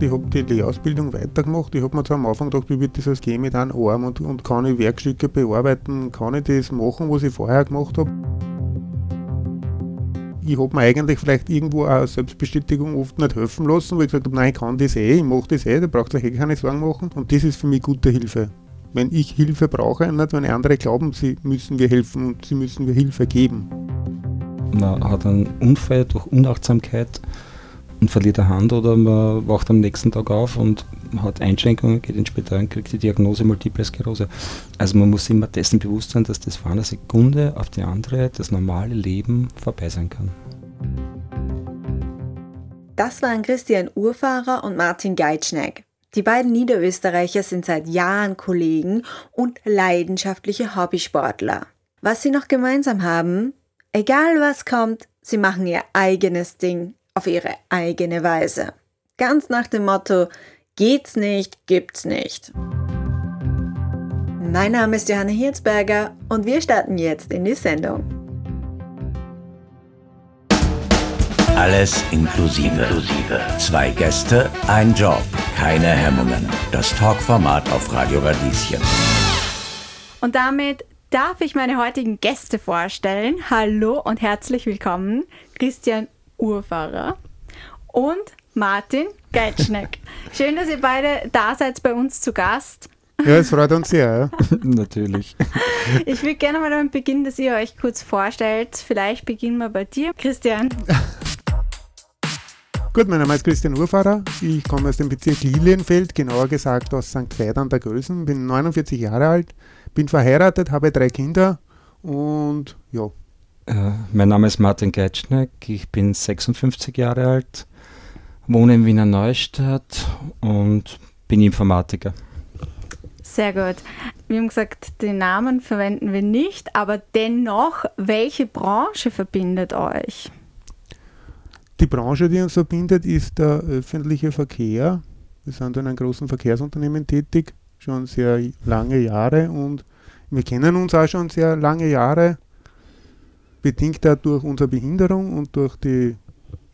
Ich habe die Lehrausbildung weitergemacht. Ich habe mir zwar am Anfang gedacht, wie wird das gehen mit einem Arm und, und kann ich Werkstücke bearbeiten, kann ich das machen, was ich vorher gemacht habe. Ich habe mir eigentlich vielleicht irgendwo auch Selbstbestätigung oft nicht helfen lassen, weil ich gesagt habe, nein, ich kann das eh, ich mache das eh, da braucht euch eh keine Sorgen machen. Und das ist für mich gute Hilfe. Wenn ich Hilfe brauche, nicht wenn andere glauben, sie müssen mir helfen und sie müssen mir Hilfe geben. Man hat einen Unfall durch Unachtsamkeit und verliert eine Hand oder man wacht am nächsten Tag auf und hat Einschränkungen, geht ins Spital und kriegt die Diagnose Multiple Sklerose. Also man muss immer dessen bewusst sein, dass das von einer Sekunde auf die andere das normale Leben vorbei sein kann. Das waren Christian Urfahrer und Martin Geitschneck. Die beiden Niederösterreicher sind seit Jahren Kollegen und leidenschaftliche Hobbysportler. Was sie noch gemeinsam haben, egal was kommt, sie machen ihr eigenes Ding auf ihre eigene Weise. Ganz nach dem Motto, geht's nicht, gibt's nicht. Mein Name ist Johanna Hirzberger und wir starten jetzt in die Sendung. Alles inklusive. inklusive. Zwei Gäste, ein Job, keine Hemmungen. Das Talkformat auf Radio Radieschen. Und damit darf ich meine heutigen Gäste vorstellen. Hallo und herzlich willkommen, Christian Urfahrer und Martin Geitschneck. Schön, dass ihr beide da seid bei uns zu Gast. Ja, es freut uns sehr. Ja. Natürlich. Ich würde gerne mal damit beginnen, dass ihr euch kurz vorstellt. Vielleicht beginnen wir bei dir, Christian. Gut, mein Name ist Christian Urfahrer. Ich komme aus dem Bezirk Lilienfeld, genauer gesagt aus St. Veit an der Gölsen. Bin 49 Jahre alt, bin verheiratet, habe drei Kinder und ja. Äh, mein Name ist Martin Geitschneck, ich bin 56 Jahre alt, wohne in Wiener Neustadt und bin Informatiker. Sehr gut. Wir haben gesagt, den Namen verwenden wir nicht, aber dennoch, welche Branche verbindet euch? Die Branche, die uns verbindet, ist der öffentliche Verkehr. Wir sind in einem großen Verkehrsunternehmen tätig, schon sehr lange Jahre und wir kennen uns auch schon sehr lange Jahre, bedingt auch durch unsere Behinderung und durch die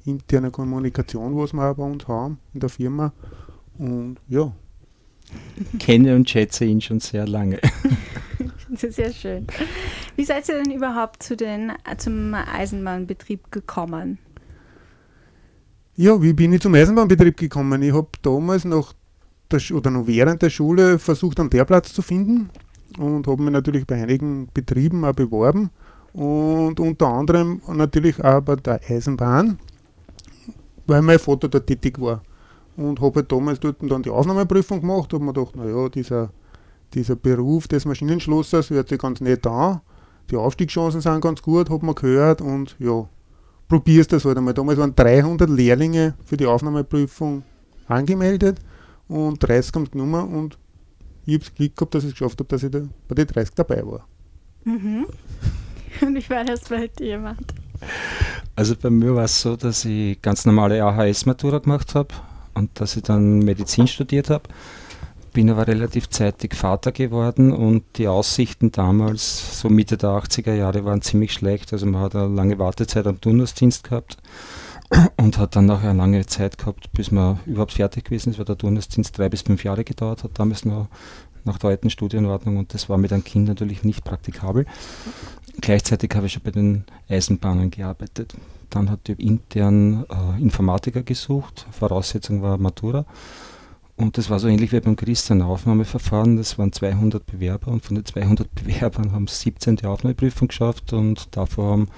interne Kommunikation, was wir auch bei uns haben in der Firma. Und ja. Kenne und schätze ihn schon sehr lange. Das ist sehr schön. Wie seid ihr denn überhaupt zu den, zum Eisenbahnbetrieb gekommen? Ja, wie bin ich zum Eisenbahnbetrieb gekommen? Ich habe damals noch der, oder noch während der Schule versucht, einen Lehrplatz zu finden und habe mich natürlich bei einigen Betrieben auch beworben und unter anderem natürlich auch bei der Eisenbahn, weil mein Vater dort tätig war. Und habe halt damals dort dann die Aufnahmeprüfung gemacht, habe mir gedacht, naja, dieser, dieser Beruf des Maschinenschlossers hört sich ganz nett an, die Aufstiegschancen sind ganz gut, habe man gehört und ja, probierst das halt einmal. Damals waren 300 Lehrlinge für die Aufnahmeprüfung angemeldet und 30 haben es genommen und ich habe es Glück gehabt, dass ich es geschafft habe, dass ich da bei den 30 dabei war. Mhm. Und ich war das dir, Martin? Also bei mir war es so, dass ich ganz normale AHS-Matura gemacht habe und dass ich dann Medizin studiert habe. Bin aber relativ zeitig Vater geworden und die Aussichten damals, so Mitte der 80er Jahre, waren ziemlich schlecht. Also man hat eine lange Wartezeit am Turnusdienst gehabt und hat dann noch eine lange Zeit gehabt, bis man überhaupt fertig gewesen ist, weil der Turnusdienst drei bis fünf Jahre gedauert hat, damals noch nach der alten Studienordnung und das war mit einem Kind natürlich nicht praktikabel. Gleichzeitig habe ich schon bei den Eisenbahnen gearbeitet. Dann hat die intern äh, Informatiker gesucht, Voraussetzung war Matura und das war so ähnlich wie beim Christian Aufnahmeverfahren. Das waren 200 Bewerber und von den 200 Bewerbern haben 17 die Aufnahmeprüfung geschafft und davor haben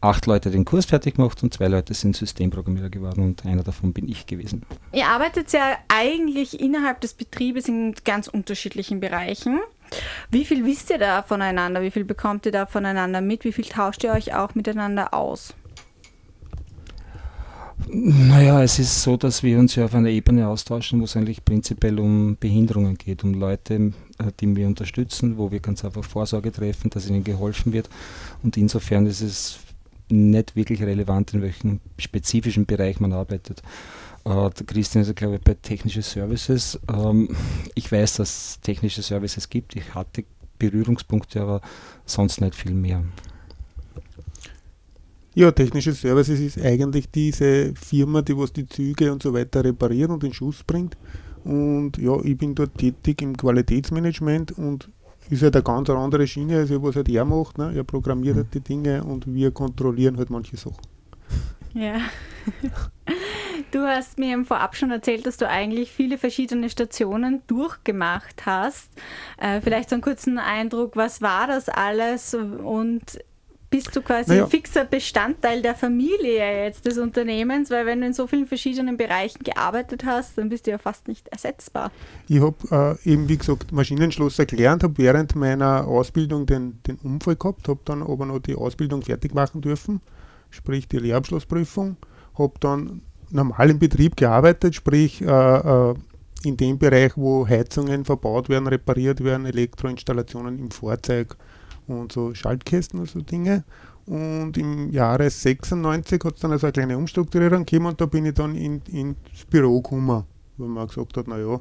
acht Leute den Kurs fertig gemacht und zwei Leute sind Systemprogrammierer geworden und einer davon bin ich gewesen. Ihr arbeitet ja eigentlich innerhalb des Betriebes in ganz unterschiedlichen Bereichen. Wie viel wisst ihr da voneinander? Wie viel bekommt ihr da voneinander mit? Wie viel tauscht ihr euch auch miteinander aus? Naja, es ist so, dass wir uns ja auf einer Ebene austauschen, wo es eigentlich prinzipiell um Behinderungen geht, um Leute, äh, die wir unterstützen, wo wir ganz einfach Vorsorge treffen, dass ihnen geholfen wird. Und insofern ist es nicht wirklich relevant, in welchem spezifischen Bereich man arbeitet. Äh, der Christian ist, glaube ich, bei technische Services. Ähm, ich weiß, dass es technische Services gibt. Ich hatte Berührungspunkte, aber sonst nicht viel mehr. Ja, technische Services ist eigentlich diese Firma, die was die Züge und so weiter repariert und in Schuss bringt. Und ja, ich bin dort tätig im Qualitätsmanagement und ist halt eine ganz andere Schiene, als was halt er macht. Ne? Er programmiert halt die Dinge und wir kontrollieren halt manche Sachen. Ja. Du hast mir im Vorab schon erzählt, dass du eigentlich viele verschiedene Stationen durchgemacht hast. Äh, vielleicht so einen kurzen Eindruck, was war das alles und bist du quasi naja. ein fixer Bestandteil der Familie jetzt des Unternehmens, weil wenn du in so vielen verschiedenen Bereichen gearbeitet hast, dann bist du ja fast nicht ersetzbar. Ich habe äh, eben, wie gesagt, Maschinenschlosser gelernt, habe während meiner Ausbildung den, den Unfall gehabt, habe dann aber noch die Ausbildung fertig machen dürfen, sprich die Lehrabschlussprüfung, habe dann normal im Betrieb gearbeitet, sprich äh, äh, in dem Bereich, wo Heizungen verbaut werden, repariert werden, Elektroinstallationen im Fahrzeug, und so Schaltkästen und so Dinge. Und im Jahre 96 hat es dann also eine kleine Umstrukturierung gegeben und da bin ich dann in, ins Büro gekommen, weil man gesagt hat, naja,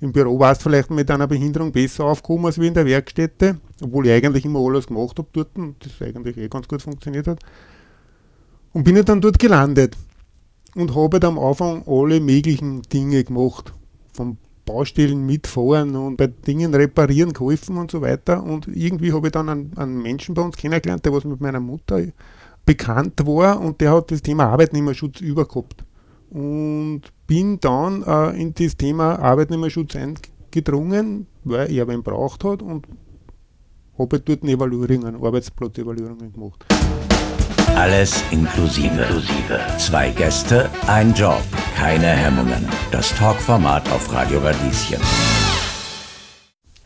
im Büro war es vielleicht mit einer Behinderung besser aufgekommen als wie in der Werkstätte, obwohl ich eigentlich immer alles gemacht habe dort und das eigentlich eh ganz gut funktioniert hat. Und bin ich dann dort gelandet und habe dann am Anfang alle möglichen Dinge gemacht. Vom Baustellen mitfahren und bei Dingen reparieren geholfen und so weiter. Und irgendwie habe ich dann einen, einen, Menschen bei uns kennengelernt, der was mit meiner Mutter bekannt war und der hat das Thema Arbeitnehmerschutz übergehabt. Und bin dann äh, in das Thema Arbeitnehmerschutz eingedrungen, weil er ihn braucht hat und habe dort Evaluierungen, Arbeitsplatzevaluierungen gemacht. Alles inklusive. Zwei Gäste, ein Job, keine Hemmungen. Das Talkformat auf Radio Radieschen.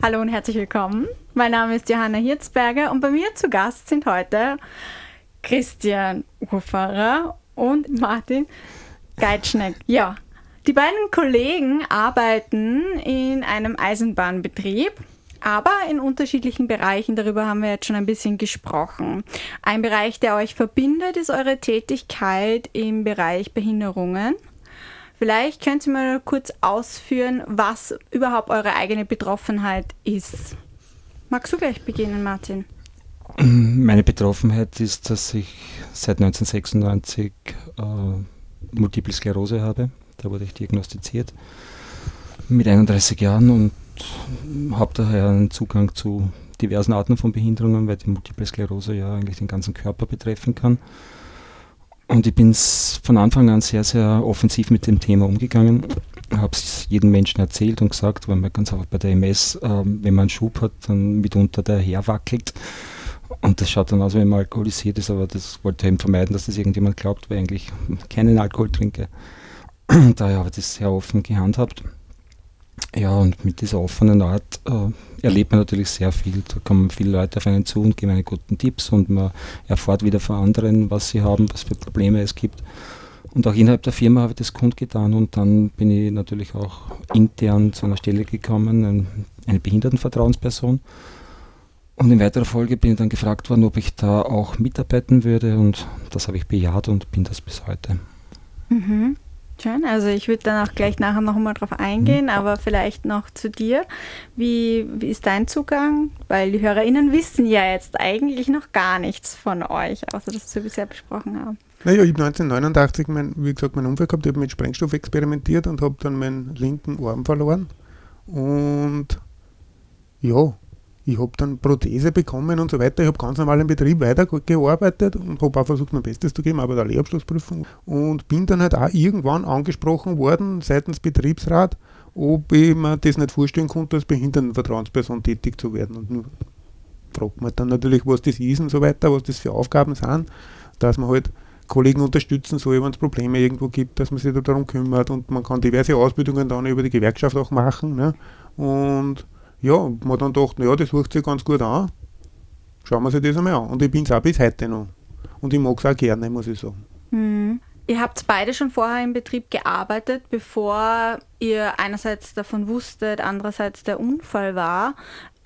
Hallo und herzlich willkommen. Mein Name ist Johanna Hirzberger und bei mir zu Gast sind heute Christian Urfahrer und Martin Geitschneck. Ja, die beiden Kollegen arbeiten in einem Eisenbahnbetrieb aber in unterschiedlichen Bereichen. Darüber haben wir jetzt schon ein bisschen gesprochen. Ein Bereich, der euch verbindet, ist eure Tätigkeit im Bereich Behinderungen. Vielleicht könnt ihr mal kurz ausführen, was überhaupt eure eigene Betroffenheit ist. Magst du gleich beginnen, Martin? Meine Betroffenheit ist, dass ich seit 1996 äh, Multiple Sklerose habe. Da wurde ich diagnostiziert mit 31 Jahren und habe daher einen Zugang zu diversen Arten von Behinderungen, weil die Multiple Sklerose ja eigentlich den ganzen Körper betreffen kann. Und ich bin von Anfang an sehr, sehr offensiv mit dem Thema umgegangen. Habe es jedem Menschen erzählt und gesagt, weil man ganz einfach bei der MS, äh, wenn man einen Schub hat, dann mitunter der herwackelt. Und das schaut dann aus, wenn man alkoholisiert ist, aber das wollte ich eben vermeiden, dass das irgendjemand glaubt, weil ich eigentlich keinen Alkohol trinke. Daher habe ich das sehr offen gehandhabt. Ja, und mit dieser offenen Art äh, erlebt man natürlich sehr viel. Da kommen viele Leute auf einen zu und geben einen guten Tipps und man erfährt wieder von anderen, was sie haben, was für Probleme es gibt. Und auch innerhalb der Firma habe ich das kundgetan und dann bin ich natürlich auch intern zu einer Stelle gekommen, ein, eine Behindertenvertrauensperson. Und in weiterer Folge bin ich dann gefragt worden, ob ich da auch mitarbeiten würde und das habe ich bejaht und bin das bis heute. Mhm. Schön, also ich würde dann auch gleich nachher noch mal drauf eingehen, mhm. aber vielleicht noch zu dir. Wie, wie ist dein Zugang? Weil die HörerInnen wissen ja jetzt eigentlich noch gar nichts von euch, außer dass wir bisher besprochen haben. Naja, ich habe 1989, mein, wie gesagt, meinen Unfall gehabt, ich habe mit Sprengstoff experimentiert und habe dann meinen linken Arm verloren. Und ja, ich habe dann Prothese bekommen und so weiter. Ich habe ganz normal im Betrieb weitergearbeitet und habe auch versucht, mein Bestes zu geben, aber der Lehrabschlussprüfung. Und bin dann halt auch irgendwann angesprochen worden seitens Betriebsrat, ob ich mir das nicht vorstellen konnte, als Behindertenvertrauensperson tätig zu werden. Und fragt man dann natürlich, was das ist und so weiter, was das für Aufgaben sind, dass man halt Kollegen unterstützen soll, wenn es Probleme irgendwo gibt, dass man sich darum kümmert und man kann diverse Ausbildungen dann über die Gewerkschaft auch machen. Ne? Und ja, man dann gedacht, naja, das hört sich ganz gut an. Schauen wir sich das einmal an. Und ich bin es auch bis heute noch. Und ich mag es auch gerne, muss ich sagen. Mhm. Ihr habt beide schon vorher im Betrieb gearbeitet, bevor ihr einerseits davon wusstet, andererseits der Unfall war.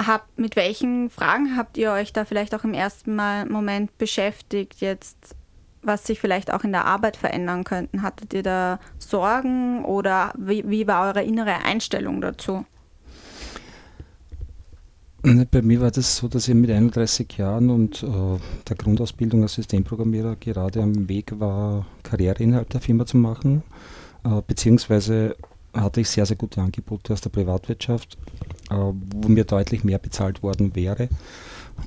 Habt, mit welchen Fragen habt ihr euch da vielleicht auch im ersten Mal Moment beschäftigt, jetzt was sich vielleicht auch in der Arbeit verändern könnten? Hattet ihr da Sorgen oder wie, wie war eure innere Einstellung dazu? Bei mir war das so, dass ich mit 31 Jahren und äh, der Grundausbildung als Systemprogrammierer gerade am Weg war, Karriere innerhalb der Firma zu machen. Äh, beziehungsweise hatte ich sehr, sehr gute Angebote aus der Privatwirtschaft, äh, wo mir deutlich mehr bezahlt worden wäre.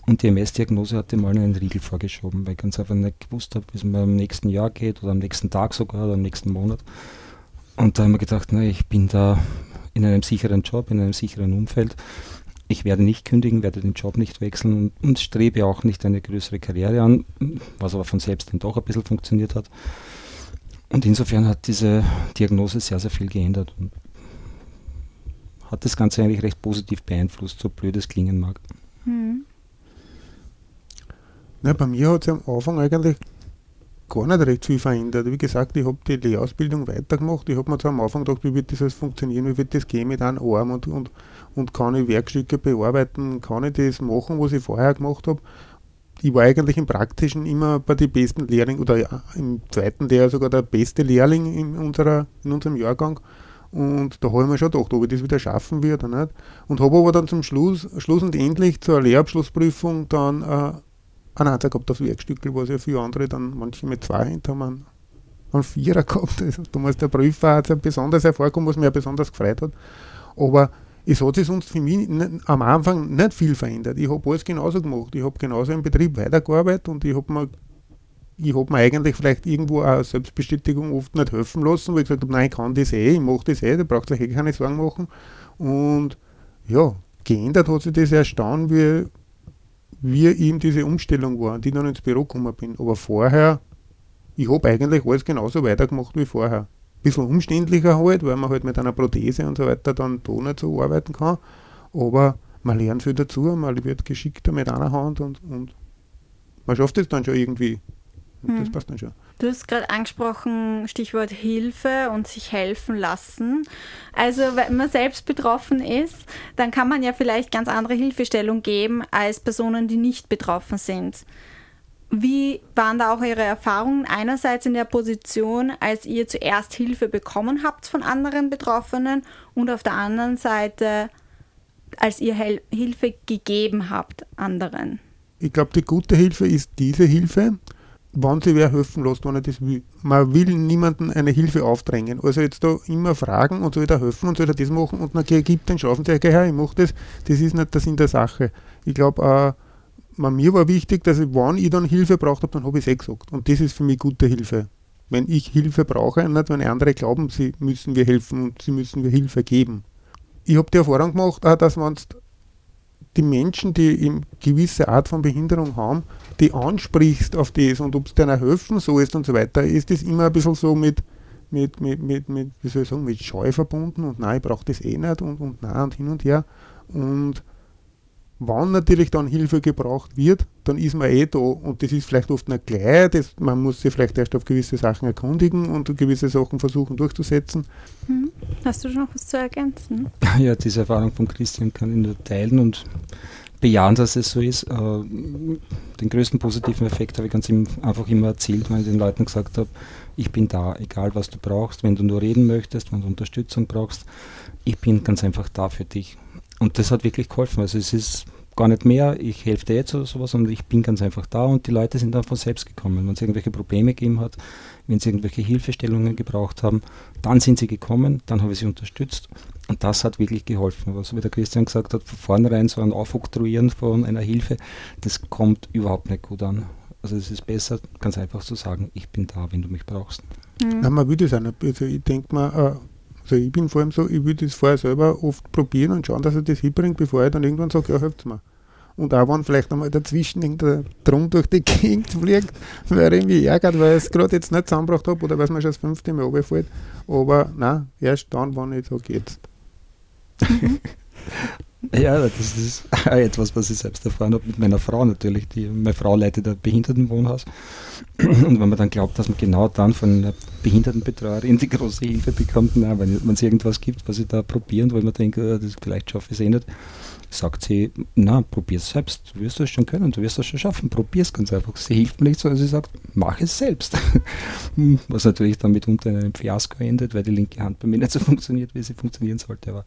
Und die MS-Diagnose hatte mal einen Riegel vorgeschoben, weil ich ganz einfach nicht gewusst habe, wie es mir am nächsten Jahr geht oder am nächsten Tag sogar oder am nächsten Monat. Und da habe ich mir gedacht, na, ich bin da in einem sicheren Job, in einem sicheren Umfeld ich werde nicht kündigen, werde den Job nicht wechseln und, strebe auch nicht eine größere Karriere an, was aber von selbst dann doch ein bisschen funktioniert hat. Und insofern hat diese Diagnose sehr, sehr viel geändert und hat das Ganze eigentlich recht positiv beeinflusst, so blöd es klingen mag. Hm. Na, bei mir hat es am Anfang eigentlich gar nicht recht viel verändert. Wie gesagt, ich habe die Lehrausbildung weitergemacht. Ich habe mir zwar am Anfang gedacht, wie wird das alles funktionieren, wie wird das gehen mit einem Arm und, und, und kann ich Werkstücke bearbeiten, kann ich das machen, was ich vorher gemacht habe. Ich war eigentlich im Praktischen immer bei den besten Lehrlingen oder im zweiten Lehrjahr sogar der beste Lehrling in, unserer, in unserem Jahrgang. Und da habe ich mir schon gedacht, ob ich das wieder schaffen werde nicht. Und habe aber dann zum Schluss, Schluss und endlich zur Lehrabschlussprüfung dann äh, einen Einser gehabt auf Werkstückel, was ja viele andere dann, manche mit zwei Händen haben einen, Vierer gehabt. Also damals der Prüfer hat es besonders hervorgekommen, was mich besonders gefreut hat. Aber es hat sich sonst für mich am Anfang nicht viel verändert. Ich habe alles genauso gemacht. Ich habe genauso im Betrieb weitergearbeitet und ich habe mir, hab mir eigentlich vielleicht irgendwo auch Selbstbestätigung oft nicht helfen lassen, weil ich gesagt habe, nein, ich kann das eh, ich mache das eh, da braucht euch eh keine Sorgen machen. Und ja, geändert hat sich das erst dann, wie, wie eben diese Umstellung war, die dann ins Büro gekommen bin. Aber vorher, ich habe eigentlich alles genauso weitergemacht wie vorher bisschen umständlicher halt, weil man halt mit einer Prothese und so weiter dann da nicht so arbeiten kann. Aber man lernt viel dazu, man wird geschickter mit einer Hand und, und man schafft es dann schon irgendwie. Und das hm. passt dann schon. Du hast gerade angesprochen, Stichwort Hilfe und sich helfen lassen. Also wenn man selbst betroffen ist, dann kann man ja vielleicht ganz andere Hilfestellung geben als Personen, die nicht betroffen sind. Wie waren da auch Ihre Erfahrungen einerseits in der Position, als ihr zuerst Hilfe bekommen habt von anderen Betroffenen und auf der anderen Seite, als ihr Hel Hilfe gegeben habt anderen? Ich glaube, die gute Hilfe ist diese Hilfe, wann sie wer helfen lässt, wenn er das will. Man will niemandem eine Hilfe aufdrängen. Also jetzt da immer fragen und soll da helfen und soll er das machen und dann gibt den Schaffen, der, ich mache das. Das ist nicht der Sinn der Sache. Ich glaube, äh, mir war wichtig, dass ich, wann ich dann Hilfe braucht habe, dann habe ich es eh gesagt. Und das ist für mich gute Hilfe. Wenn ich Hilfe brauche, nicht wenn andere glauben, sie müssen mir helfen und sie müssen mir Hilfe geben. Ich habe die Erfahrung gemacht, dass man die Menschen, die eine gewisse Art von Behinderung haben, die ansprichst auf das und ob es denen helfen so ist und so weiter, ist das immer ein bisschen so mit, mit, mit, mit, mit wie soll ich sagen, mit Scheu verbunden und nein, ich brauche das eh nicht und, und nein und hin und her. Und Wann natürlich dann Hilfe gebraucht wird, dann ist man eh da und das ist vielleicht oft nicht gleich, das, man muss sich vielleicht erst auf gewisse Sachen erkundigen und gewisse Sachen versuchen durchzusetzen. Hm. Hast du noch was zu ergänzen? Ja, diese Erfahrung von Christian kann ich nur teilen und bejahen, dass es so ist. Äh, den größten positiven Effekt habe ich ganz einfach immer erzählt, weil ich den Leuten gesagt habe, ich bin da, egal was du brauchst, wenn du nur reden möchtest, wenn du Unterstützung brauchst, ich bin ganz einfach da für dich. Und das hat wirklich geholfen. Also es ist gar nicht mehr, ich helfe dir jetzt oder sowas, sondern ich bin ganz einfach da und die Leute sind dann von selbst gekommen. Wenn es irgendwelche Probleme gegeben hat, wenn sie irgendwelche Hilfestellungen gebraucht haben, dann sind sie gekommen, dann habe ich sie unterstützt und das hat wirklich geholfen. Was wie der Christian gesagt hat, von vornherein so ein Aufoktroyieren von einer Hilfe, das kommt überhaupt nicht gut an. Also es ist besser, ganz einfach zu sagen, ich bin da, wenn du mich brauchst. Mhm. Ja, man würde es auch nicht. Also ich denke mal, äh also ich bin vor allem so, ich würde das vorher selber oft probieren und schauen, dass er das hinbringt, bevor ich dann irgendwann sage, ja, helft mir. Und auch wenn vielleicht einmal dazwischen irgendein Drum durch die Gegend fliegt, weil er mich ärgert, weil ich es gerade jetzt nicht zusammengebracht habe oder weil es mir schon das fünfte Mal runterfällt. Aber nein, erst dann, wenn ich sage, jetzt. Mhm. Ja, das ist etwas, was ich selbst erfahren habe mit meiner Frau natürlich. Die, meine Frau leitet ein Behindertenwohnhaus. Und wenn man dann glaubt, dass man genau dann von einer Behindertenbetreuerin die große Hilfe bekommt, nein, wenn es irgendwas gibt, was ich da probieren, weil man denkt, oh, das, vielleicht schaffe ich es eh nicht, sagt sie, na, probier's selbst, du wirst das schon können, du wirst das schon schaffen, probier's ganz einfach. Sie hilft mir nicht, sondern sie sagt, mach es selbst. Was natürlich dann mitunter in einem Fiasko endet, weil die linke Hand bei mir nicht so funktioniert, wie sie funktionieren sollte. Aber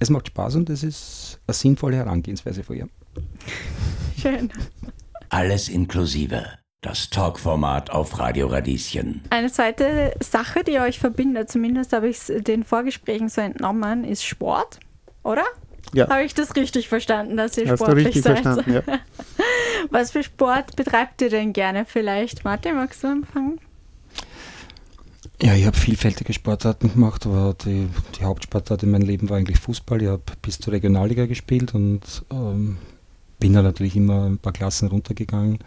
es macht Spaß und es ist eine sinnvolle Herangehensweise von ihr. Schön. Alles inklusive. Das Talkformat auf Radio Radieschen. Eine zweite Sache, die euch verbindet, zumindest habe ich es den Vorgesprächen so entnommen, ist Sport, oder? Ja. Habe ich das richtig verstanden, dass ihr Hast du sportlich richtig seid? verstanden, ja. Was für Sport betreibt ihr denn gerne vielleicht? Martin, magst du anfangen? Ja, ich habe vielfältige Sportarten gemacht, aber die, die Hauptsportart in meinem Leben war eigentlich Fußball. Ich habe bis zur Regionalliga gespielt und ähm, bin da natürlich immer ein paar Klassen runtergegangen.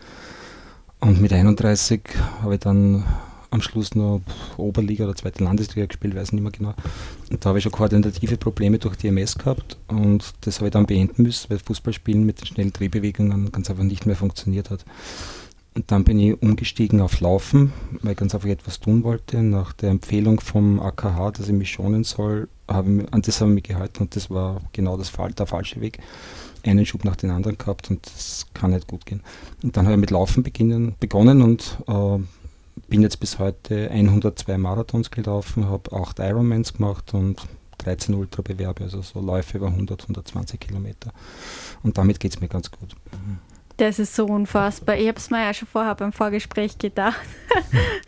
Und mit 31 habe ich dann am Schluss noch Oberliga oder zweite Landesliga gespielt, weiß nicht mehr genau. Und da habe ich schon koordinative Probleme durch die MS gehabt und das habe ich dann beenden müssen, weil Fußballspielen mit den schnellen Drehbewegungen ganz einfach nicht mehr funktioniert hat. Und dann bin ich umgestiegen auf Laufen, weil ich ganz einfach etwas tun wollte. Nach der Empfehlung vom AKH, dass ich mich schonen soll, habe ich, an das habe ich mich gehalten und das war genau das, der falsche Weg. Einen Schub nach dem anderen gehabt und das kann nicht gut gehen. Und dann habe ich mit Laufen beginnen, begonnen und äh, bin jetzt bis heute 102 Marathons gelaufen, habe 8 Ironmans gemacht und 13 Ultrabewerbe, also so Läufe über 100, 120 Kilometer. Und damit geht es mir ganz gut. Das ist so unfassbar. Ich habe es mir ja schon vorher beim Vorgespräch gedacht.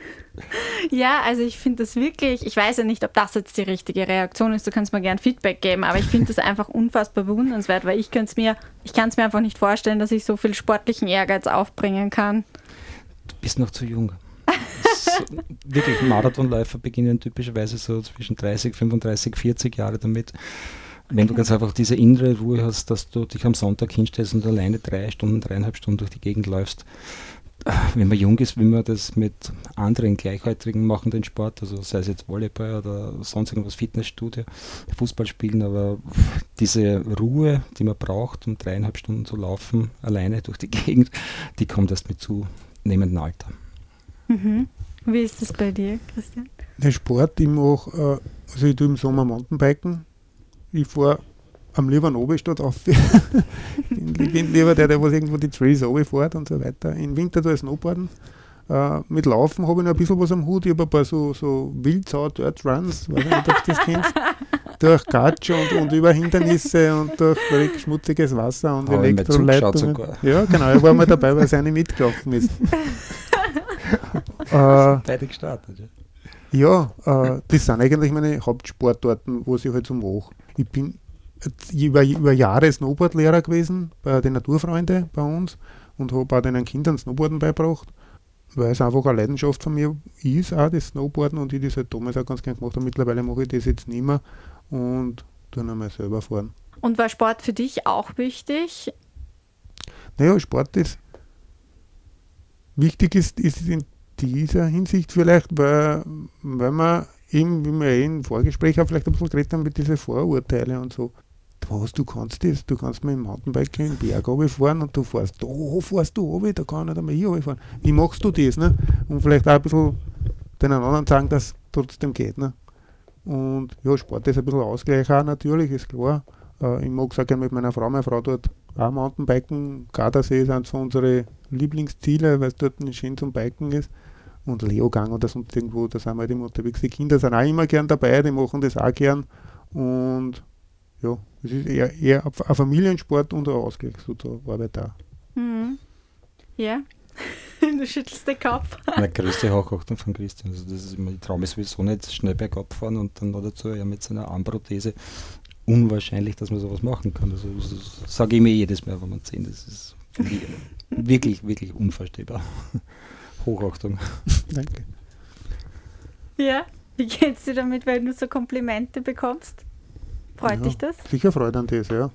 ja, also ich finde das wirklich, ich weiß ja nicht, ob das jetzt die richtige Reaktion ist, du kannst mir gern Feedback geben, aber ich finde das einfach unfassbar bewundernswert, weil ich kann es mir, mir einfach nicht vorstellen, dass ich so viel sportlichen Ehrgeiz aufbringen kann. Du bist noch zu jung. wirklich, Marathonläufer beginnen typischerweise so zwischen 30, 35, 40 Jahre damit. Wenn du ganz einfach diese innere Ruhe hast, dass du dich am Sonntag hinstellst und alleine drei Stunden, dreieinhalb Stunden durch die Gegend läufst. Äh, Wenn man jung ist, will man das mit anderen Gleichaltrigen machen, den Sport, also sei es jetzt Volleyball oder sonst irgendwas, Fitnessstudio, Fußball spielen, aber diese Ruhe, die man braucht, um dreieinhalb Stunden zu laufen, alleine durch die Gegend, die kommt erst mit zunehmendem Alter. Mhm. Wie ist das bei dir, Christian? Der Sport, ich mache, äh, also ich tue im Sommer Mountainbiken. Ich fahre am liebsten oben statt auf. ich bin lieber der, der was irgendwo die Trees fährt und so weiter. Im Winter tue ich Snowboarden. Äh, mit Laufen habe ich noch ein bisschen was am Hut. Ich habe ein paar so, so Wildsau Dirt Runs, weiß nicht, ob du das kennst. durch Gatsch und, und über Hindernisse und durch schmutziges Wasser und Elektroleitungen. Ja, genau, ich war mal dabei, weil seine mitgelaufen ist. äh, Beide gestartet. Ja. Ja, äh, das sind eigentlich meine Hauptsportarten, was ich halt so mache. Ich bin über, über Jahre Snowboardlehrer gewesen bei den Naturfreunden bei uns und habe auch den Kindern Snowboarden beigebracht, weil es einfach eine Leidenschaft von mir ist, auch das Snowboarden und ich das halt damals auch ganz gern gemacht habe. Mittlerweile mache ich das jetzt nicht mehr und tue einmal selber fahren. Und war Sport für dich auch wichtig? Naja, Sport ist wichtig ist, ist in dieser Hinsicht vielleicht, weil, weil man eben, wie wir eh im Vorgespräch auch vielleicht ein bisschen geredet haben, mit diesen Vorurteile und so. Was, du kannst das, du kannst mit dem Mountainbike den Berg fahren und du fährst da, fährst du runter, da kann nicht einmal ich fahren. Wie machst du das? Ne? Und vielleicht auch ein bisschen den anderen sagen, dass es trotzdem geht. Ne? Und ja, Sport ist ein bisschen Ausgleich auch natürlich, ist klar. Äh, ich mag es auch gerne mit meiner Frau. Meine Frau dort auch Mountainbiken. Gardasee sind so unsere Lieblingsziele, weil es dort schön zum Biken ist. Und Leogang oder sonst irgendwo, da sind wir halt immer unterwegs. Die Kinder sind auch immer gern dabei, die machen das auch gern. Und ja, es ist eher, eher ein Familiensport und ein Ausgleich, so zur Arbeit auch. Mhm. Ja. du schüttelst den Kopf. Meine größte Hochachtung von Christian. Also das ist immer, ich traue mich sowieso nicht schnell bergab fahren und dann noch dazu ja mit seiner Armprothese. Unwahrscheinlich, dass man sowas machen kann. Also das sage ich mir jedes Mal, wenn man sehen. Das ist wirklich, wirklich unvorstellbar. Hochachtung. Danke. Ja. Wie geht's dir damit, weil du so Komplimente bekommst? Freut Ja. dich das? Sicher Freude an das, ja.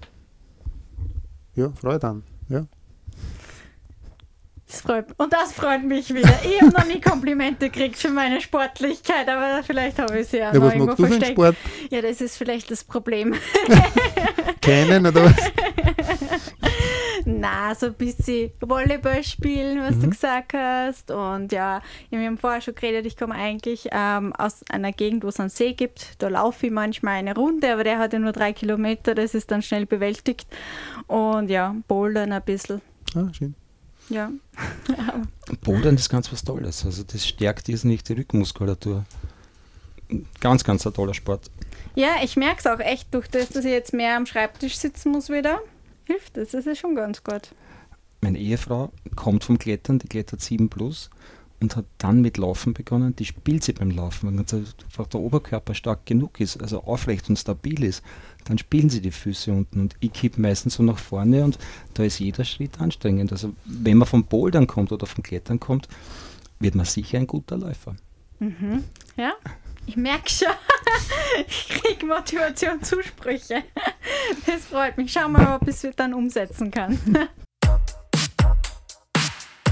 Ja, Freude an, ja. das freut, und das freut mich wieder. Ich habe noch nie Komplimente gekriegt für meine Sportlichkeit, aber vielleicht habe ich sie ja, Ja, noch irgendwo versteckt. Sport? Ja, das ist vielleicht das Problem. Keinen oder was? Na, so ein bisschen Volleyball spielen, was mhm. du gesagt hast. Und ja, wir haben vorher schon geredet, ich komme eigentlich ähm, aus einer Gegend, wo es einen See gibt. Da laufe ich manchmal eine Runde, aber der hat ja nur drei Kilometer, das ist dann schnell bewältigt. Und ja, Bouldern ein bisschen. Ah, schön. Ja. Bouldern ist ganz was Tolles. Also das stärkt nicht die Rückenmuskulatur. Ganz, ganz ein toller Sport. Ja, ich merke es auch echt durch das, dass ich jetzt mehr am Schreibtisch sitzen muss wieder. Hilft das, das ist schon ganz gut. Meine Ehefrau kommt vom Klettern, die klettert 7 plus und hat dann mit Laufen begonnen. Die spielt sie beim Laufen. Wenn einfach der Oberkörper stark genug ist, also aufrecht und stabil ist, dann spielen sie die Füße unten und ich kippe meistens so nach vorne und da ist jeder Schritt anstrengend. Also wenn man vom Bouldern kommt oder vom Klettern kommt, wird man sicher ein guter Läufer. Mhm. Ja, ich merke schon, ich kriege Motivationszusprüche. Das freut mich. Schauen wir mal, ob ich es dann umsetzen kann.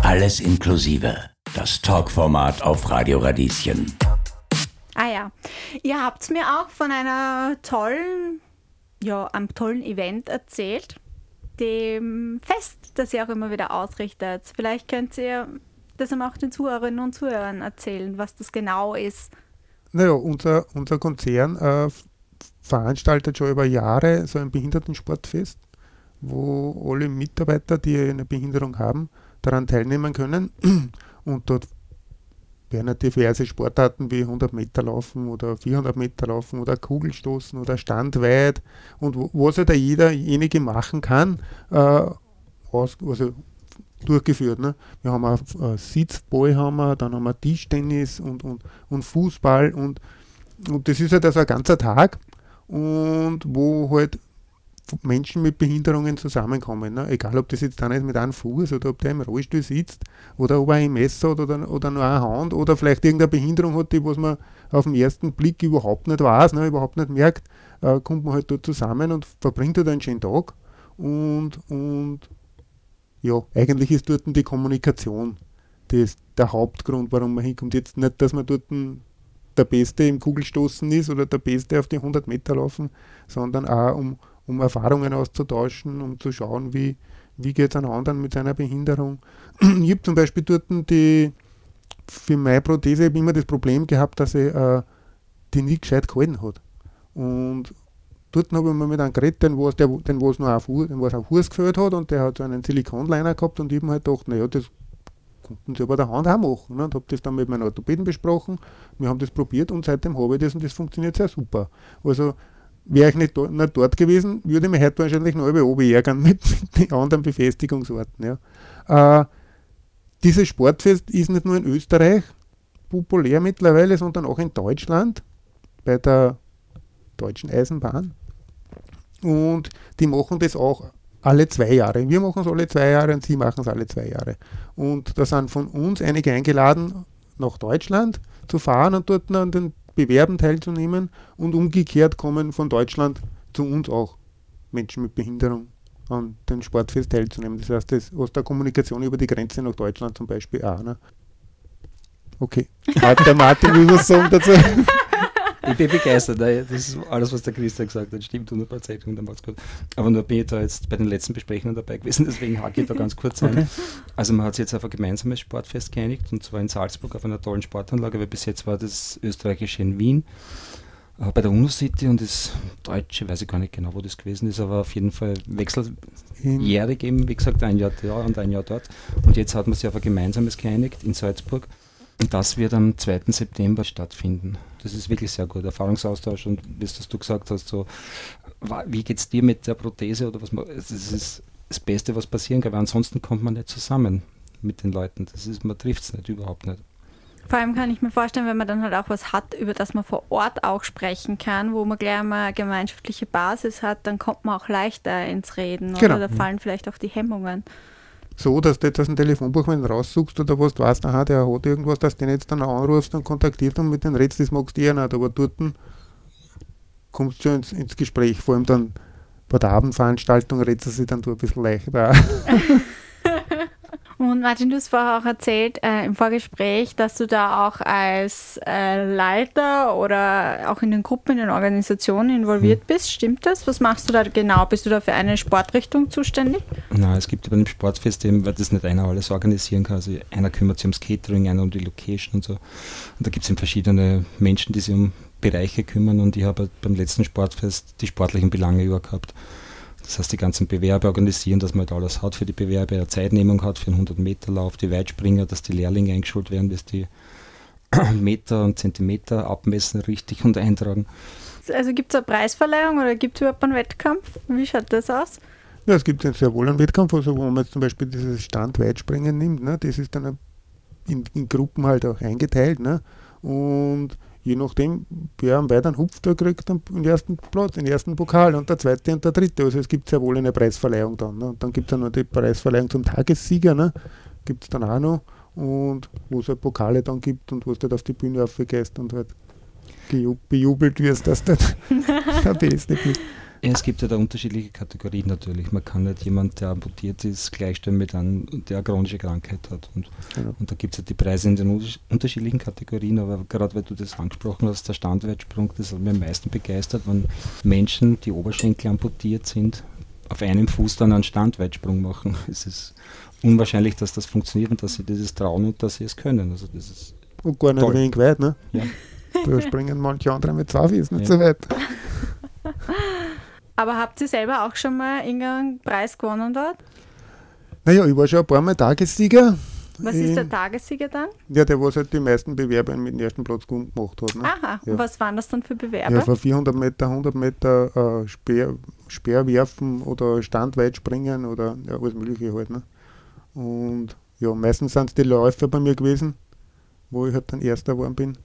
Alles inklusive. Das Talkformat auf Radio Radieschen. Ah ja, ihr habt mir auch von einer tollen, ja, einem tollen Event erzählt, dem Fest, das ihr auch immer wieder ausrichtet. Vielleicht könnt ihr das auch den Zuhörerinnen und Zuhörern erzählen, was das genau ist. Naja, unser, unser Konzern äh, veranstaltet schon über Jahre so ein Behindertensportfest, wo alle Mitarbeiter, die eine Behinderung haben, daran teilnehmen können. Und dort werden diverse Sportarten wie 100 Meter laufen oder 400 Meter laufen oder Kugelstoßen oder Standweit und was halt jederjenige machen kann, äh, aus, also durchgeführt. Ne? Wir haben auch äh, Sitzball, dann haben wir Tischtennis und, und, und Fußball und, und das ist halt also ein ganzer Tag und wo halt Menschen mit Behinderungen zusammenkommen. Ne? Egal, ob das jetzt dann ist mit einem Fuß oder ob der im Rollstuhl sitzt oder ob er ein Messer hat oder, oder nur eine Hand oder vielleicht irgendeine Behinderung hat, die was man auf den ersten Blick überhaupt nicht weiß, ne? überhaupt nicht merkt, äh, kommt man halt dort zusammen und verbringt halt einen schönen Tag und, und ja, eigentlich ist dort die Kommunikation das der Hauptgrund, warum man hinkommt. Jetzt nicht, dass man dort der Beste im Kugelstoßen ist oder der Beste auf die 100 Meter laufen, sondern auch um, um Erfahrungen auszutauschen, um zu schauen, wie, wie geht es einem anderen mit seiner Behinderung. Ich habe zum Beispiel dort die, für meine Prothese immer das Problem gehabt, dass ich äh, die nie gescheit gehalten hat. Und dort habe ich mal mit einem geredet, den was, der, den was noch auf, den was auf Fuß geführt hat und der hat so einen Silikonliner gehabt und ich habe mir halt gedacht, naja, das konnten sie aber der Hand auch machen. Ne? Und habe das dann mit meinen Orthopäden besprochen. Wir haben das probiert und seitdem habe ich das und das funktioniert sehr super. Also wäre ich nicht, do, nicht dort gewesen, würde ich mich heute wahrscheinlich noch über oben ärgern mit, mit den anderen Befestigungsorten. Ja. Äh, dieses Sportfest ist nicht nur in Österreich populär mittlerweile, sondern auch in Deutschland bei der Deutschen Eisenbahn. Und die machen das auch alle zwei Jahre. Wir machen es alle zwei Jahre und sie machen es alle zwei Jahre. Und da sind von uns einige eingeladen, nach Deutschland zu fahren und dort an den Bewerben teilzunehmen. Und umgekehrt kommen von Deutschland zu uns auch Menschen mit Behinderung an den Sportfest teilzunehmen. Das heißt, das aus der Kommunikation über die Grenze nach Deutschland zum Beispiel auch. Ne? Okay. Hat der Martin was sagen dazu? Ich bin begeistert. Das ist alles, was der Christian gesagt hat, stimmt 100% und dann macht's gut. Aber nur bin ich da jetzt bei den letzten Besprechungen dabei gewesen, deswegen hake ich da ganz kurz ein. Okay. Also man hat sich jetzt auf ein gemeinsames Sportfest geeinigt und zwar in Salzburg auf einer tollen Sportanlage, weil bis jetzt war das österreichische in Wien äh, bei der UNO-City und das Deutsche, weiß ich gar nicht genau, wo das gewesen ist, aber auf jeden Fall wechseljährig eben, wie gesagt, ein Jahr da und ein Jahr dort. Und jetzt hat man sich auf ein gemeinsames geeinigt in Salzburg. Und das wird am 2. September stattfinden. Das ist wirklich sehr gut. Erfahrungsaustausch und wie das du gesagt hast, so, wie geht es dir mit der Prothese oder was man, das ist das Beste, was passieren kann, weil ansonsten kommt man nicht zusammen mit den Leuten. Das ist, man trifft es nicht, überhaupt nicht. Vor allem kann ich mir vorstellen, wenn man dann halt auch was hat, über das man vor Ort auch sprechen kann, wo man gleich mal eine gemeinschaftliche Basis hat, dann kommt man auch leichter ins Reden genau. oder da fallen vielleicht auch die Hemmungen so, dass du jetzt aus dem Telefonbuch, du raussuchst oder was, du weißt, aha, der hat irgendwas, dass du den jetzt dann anrufst und kontaktierst und mit den redest, das magst du eh nicht, aber dort kommst du schon ins, ins, Gespräch, vor allem dann bei der Abendveranstaltung redest du sich dann du ein bisschen leichter. und Martin, du hast vorher auch erzählt äh, im Vorgespräch, dass du da auch als äh, Leiter oder auch in den Gruppen, in den Organisationen involviert hm. bist. Stimmt das? Was machst du da genau? Bist du da für eine Sportrichtung zuständig? Nein, es gibt bei dem Sportfest eben, weil das nicht einer alles organisieren kann. Also einer kümmert sich ums Catering, einer um die Location und so. Und da gibt es eben verschiedene Menschen, die sich um Bereiche kümmern und ich habe beim letzten Sportfest die sportlichen Belange über gehabt. Das heißt, die ganzen Bewerbe organisieren, dass man halt alles hat für die Bewerbe, eine Zeitnehmung hat für einen 100-Meter-Lauf, die Weitspringer, dass die Lehrlinge eingeschult werden, bis die Meter und Zentimeter abmessen richtig und eintragen. Also gibt es eine Preisverleihung oder gibt es überhaupt einen Wettkampf? Wie schaut das aus? Ja, es gibt sehr wohl einen Wettkampf, also wo man jetzt zum Beispiel dieses Standweitspringen nimmt, ne? das ist dann in, in Gruppen halt auch eingeteilt. Ne? Und je nachdem, wer am weiteren hupft, der kriegt den ersten Platz, den ersten Pokal und der zweite und der dritte. Also es gibt sehr wohl eine Preisverleihung dann. Ne? Und dann gibt es ja noch die Preisverleihung zum Tagessieger, ne? gibt es dann auch noch. Und wo es halt Pokale dann gibt und wo du halt auf die Bühne aufgehst und halt bejubelt wirst, dass du der Beste bist. Ja, es gibt ja da unterschiedliche Kategorien natürlich. Man kann nicht jemand, der amputiert ist, gleichstellen mit einem, der eine chronische Krankheit hat. Und, genau. und da gibt es ja die Preise in den unterschiedlichen Kategorien, aber gerade weil du das angesprochen hast, der Standweitsprung, das hat mich am meisten begeistert, wenn Menschen, die Oberschenkel amputiert sind, auf einem Fuß dann einen Standweitsprung machen. Es ist unwahrscheinlich, dass das funktioniert und dass sie dieses trauen und dass sie es können. Also das ist und gar nicht toll. wenig weit, ne? Ja. Da springen manche andere mit zwei Füßen nicht ja. so weit. Aber habt ihr selber auch schon mal irgendeinen Preis gewonnen dort? Naja, ich war schon ein paar Mal Tagessieger. Was ist der Tagessieger dann? Ja, der, was halt die meisten Bewerber mit dem ersten Platz gemacht hat. Ne? Aha, ja. und was waren das dann für Bewerber? Ja, von 400 Meter, 100 Meter äh, Speer, Speerwerfen oder Standweitspringen oder ja, alles Mögliche halt. Ne? Und ja, meistens sind es die Läufer bei mir gewesen, wo ich halt dann Erster geworden bin.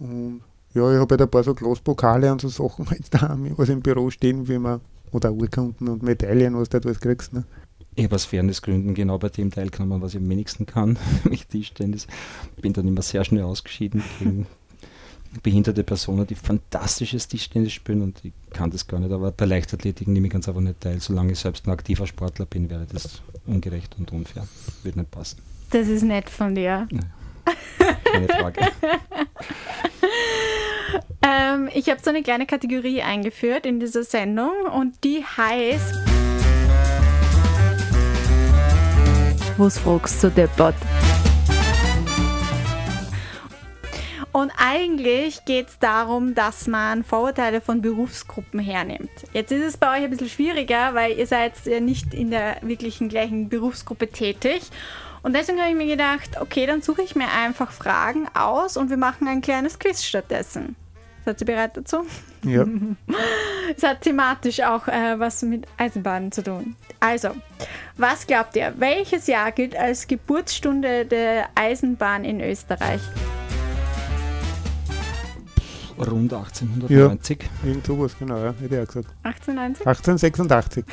Und ja, ich habe halt ein paar so Glaspokale und so Sachen halt da was im Büro stehen, wie man, oder Urkunden und Medaillen, was du halt alles kriegst. Ne? Ich habe aus Fairnessgründen genau bei dem teilgenommen, was ich am wenigsten kann, mich Tischtennis. Bin dann immer sehr schnell ausgeschieden gegen behinderte Personen, die fantastisches Tischtennis spielen und ich kann das gar nicht. Aber bei Leichtathletik nehme ich ganz einfach nicht teil. Solange ich selbst ein aktiver Sportler bin, wäre das ungerecht und unfair. Würde nicht passen. Das ist nett von dir. Keine Frage. Ähm, ich habe so eine kleine Kategorie eingeführt in dieser Sendung und die heißt Was fragst du deppert? Und eigentlich geht es darum, dass man Vorurteile von Berufsgruppen hernimmt. Jetzt ist es bei euch ein bisschen schwieriger, weil ihr seid ja nicht in der wirklichen gleichen Berufsgruppe tätig. Und deswegen habe ich mir gedacht, okay, dann suche ich mir einfach Fragen aus und wir machen ein kleines Quiz stattdessen. Seid ihr bereit dazu? Ja. es hat thematisch auch äh, was mit Eisenbahnen zu tun. Also, was glaubt ihr? Welches Jahr gilt als Geburtsstunde der Eisenbahn in Österreich? Rund 1890. Ja, irgend sowas, genau, ja, hätte ich auch gesagt. 1890? 1886.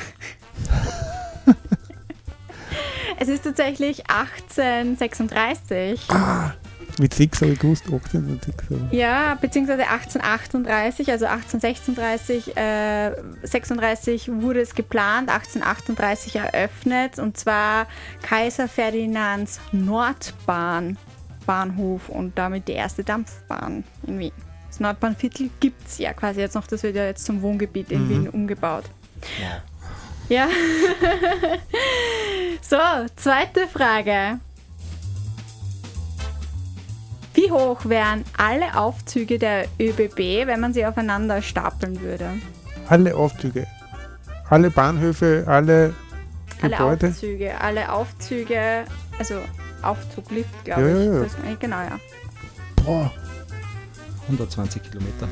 Es ist tatsächlich 1836. Ah, mit 6 habe ich gewusst, 1806. Ja, beziehungsweise 1838, also 1836, äh, 36 wurde es geplant, 1838 eröffnet und zwar Kaiser Ferdinands Nordbahn Bahnhof und damit die erste Dampfbahn in Wien. Das Nordbahnviertel gibt es ja quasi jetzt noch, das wird ja jetzt zum Wohngebiet in mhm. Wien umgebaut. Ja. Ja. so, zweite Frage. Wie hoch wären alle Aufzüge der ÖBB, wenn man sie aufeinander stapeln würde? Alle Aufzüge. Alle Bahnhöfe, alle Gebäude. Alle Aufzüge, alle Aufzüge, also Aufzug, Lift, glaube ja, ich. Ja, ja. Das, genau, ja. Boah. 120 Kilometer.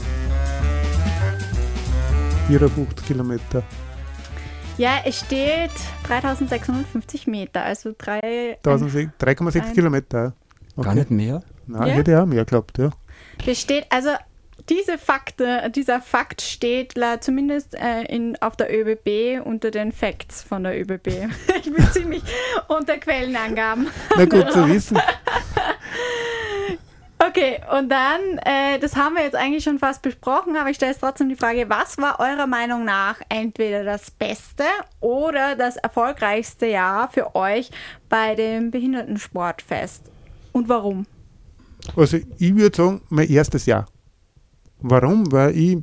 54 Kilometer. Ja, es steht 3650 Meter, also 3,6 Kilometer. Okay. Gar nicht mehr? Nein, ja? hätte auch mehr geglaubt, ja. Das steht, also diese Fakte, dieser Fakt steht zumindest äh, in, auf der ÖBB unter den Facts von der ÖBB. ich bin ziemlich unter Quellenangaben. Na gut zu wissen. Okay, und dann, äh, das haben wir jetzt eigentlich schon fast besprochen, aber ich stelle jetzt trotzdem die Frage, was war eurer Meinung nach entweder das beste oder das erfolgreichste Jahr für euch bei dem Behindertensportfest? Und warum? Also ich würde sagen, mein erstes Jahr. Warum? Weil ich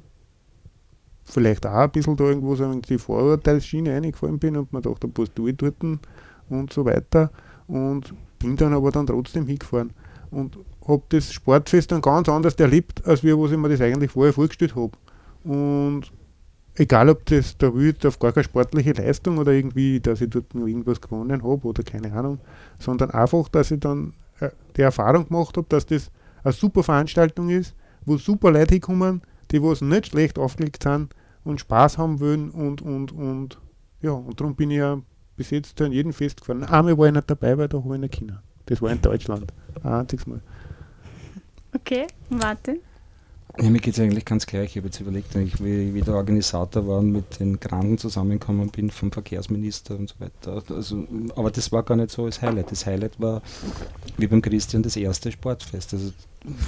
vielleicht auch ein bisschen da irgendwo so in die Vorurteilsschiene reingefallen bin und mir dachte, was tue ich dort und so weiter. Und bin dann aber dann trotzdem hingefahren. Und habe das Sportfest dann ganz anders erlebt, als wie was ich mir das eigentlich vorher vorgestellt habe. Und egal ob das da will auf gar keine sportliche Leistung oder irgendwie, dass ich dort noch irgendwas gewonnen habe oder keine Ahnung, sondern einfach, dass ich dann äh, die Erfahrung gemacht habe, dass das eine super Veranstaltung ist, wo super Leute hinkommen, die was nicht schlecht aufgelegt sind und Spaß haben wollen und und und ja, und darum bin ich ja bis jetzt in jedem Fest gefahren. Einmal war ich nicht dabei, weil da habe ich nicht Kinder. Das war in Deutschland. Ein einziges Mal. Okay, Martin? Ja, mir geht es eigentlich ganz gleich. Ich habe jetzt überlegt, ich, wie, wie der Organisator war und mit den Granden zusammengekommen bin, vom Verkehrsminister und so weiter. Also, aber das war gar nicht so das Highlight. Das Highlight war, wie beim Christian, das erste Sportfest. Also,